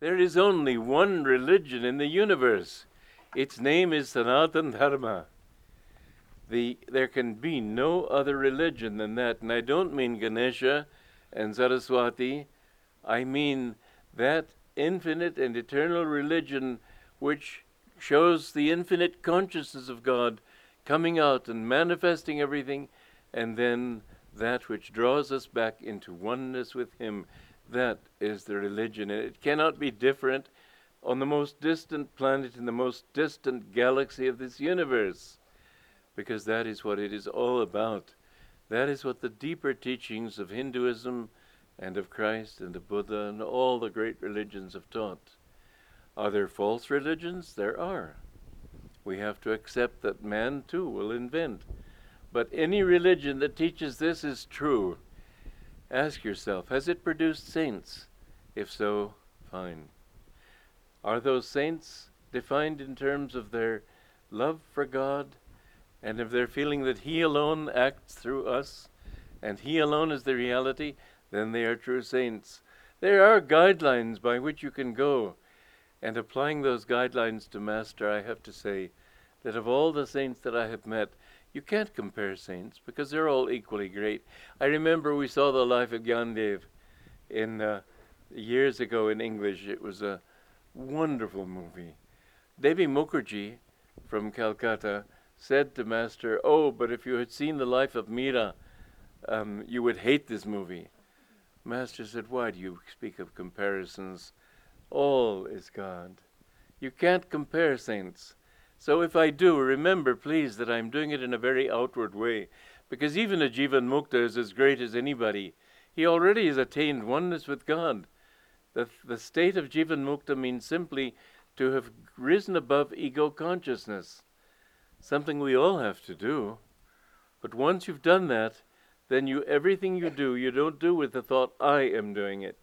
There is only one religion in the universe. Its name is Sanatan Dharma. The, there can be no other religion than that. And I don't mean Ganesha and Saraswati. I mean that infinite and eternal religion which shows the infinite consciousness of God coming out and manifesting everything, and then that which draws us back into oneness with Him. That is the religion. And it cannot be different on the most distant planet in the most distant galaxy of this universe, because that is what it is all about. That is what the deeper teachings of Hinduism and of Christ and of Buddha and all the great religions have taught. Are there false religions? There are. We have to accept that man too will invent. But any religion that teaches this is true. Ask yourself has it produced saints? If so, fine. Are those saints defined in terms of their love for God and of their feeling that He alone acts through us and He alone is the reality? Then they are true saints. There are guidelines by which you can go. And applying those guidelines to Master, I have to say that of all the saints that I have met, you can't compare saints because they're all equally great. I remember we saw the life of Gyandev in uh, years ago in English. It was a wonderful movie. Devi Mukherjee from Calcutta said to Master, "Oh, but if you had seen the life of Meera, um, you would hate this movie." Master said, "Why do you speak of comparisons? All is God. You can't compare saints." So if I do, remember, please, that I'm doing it in a very outward way, because even a Jivan Mukta is as great as anybody. He already has attained oneness with God. The, the state of Jivan Mukta means simply to have risen above ego consciousness, something we all have to do. But once you've done that, then you everything you do, you don't do with the thought, I am doing it.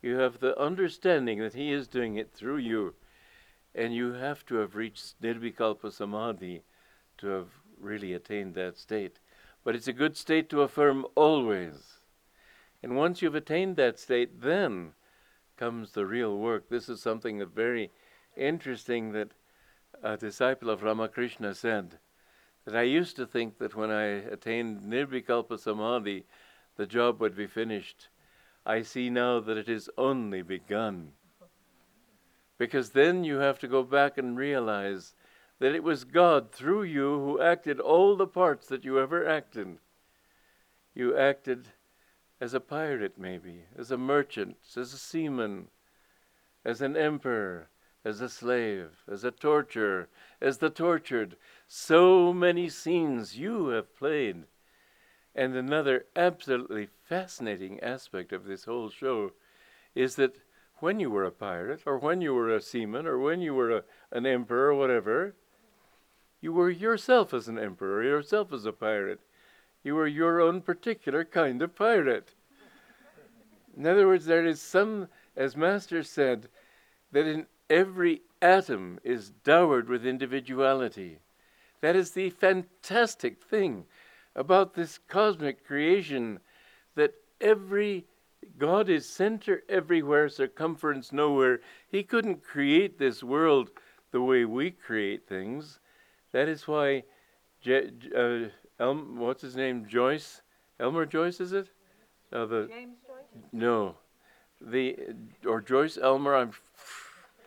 You have the understanding that He is doing it through you. And you have to have reached Nirvikalpa Samadhi to have really attained that state. But it's a good state to affirm always. And once you've attained that state, then comes the real work. This is something that very interesting that a disciple of Ramakrishna said. That I used to think that when I attained Nirvikalpa Samadhi, the job would be finished. I see now that it is only begun. Because then you have to go back and realize that it was God through you who acted all the parts that you ever acted. You acted as a pirate, maybe, as a merchant, as a seaman, as an emperor, as a slave, as a torturer, as the tortured. So many scenes you have played. And another absolutely fascinating aspect of this whole show is that when you were a pirate, or when you were a seaman, or when you were a, an emperor, or whatever, you were yourself as an emperor, yourself as a pirate. You were your own particular kind of pirate. In other words, there is some, as Master said, that in every atom is dowered with individuality. That is the fantastic thing about this cosmic creation that every God is center everywhere, circumference nowhere. He couldn't create this world the way we create things. That is why, Je- uh, Elm, what's his name, Joyce, Elmer Joyce, is it? Uh, the James Joyce? No, the or Joyce Elmer. I'm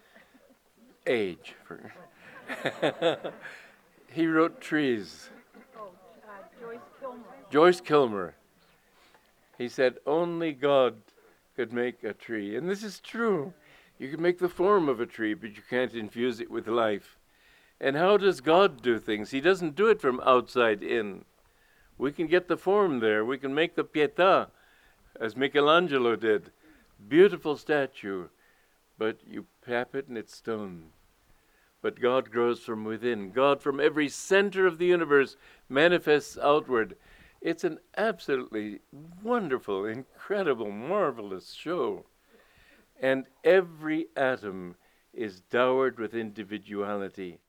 age. he wrote Trees. Oh, uh, Joyce Kilmer. Joyce Kilmer. He said, Only God could make a tree. And this is true. You can make the form of a tree, but you can't infuse it with life. And how does God do things? He doesn't do it from outside in. We can get the form there. We can make the Pietà, as Michelangelo did. Beautiful statue, but you tap it and it's stone. But God grows from within. God, from every center of the universe, manifests outward. It's an absolutely wonderful, incredible, marvelous show. And every atom is dowered with individuality.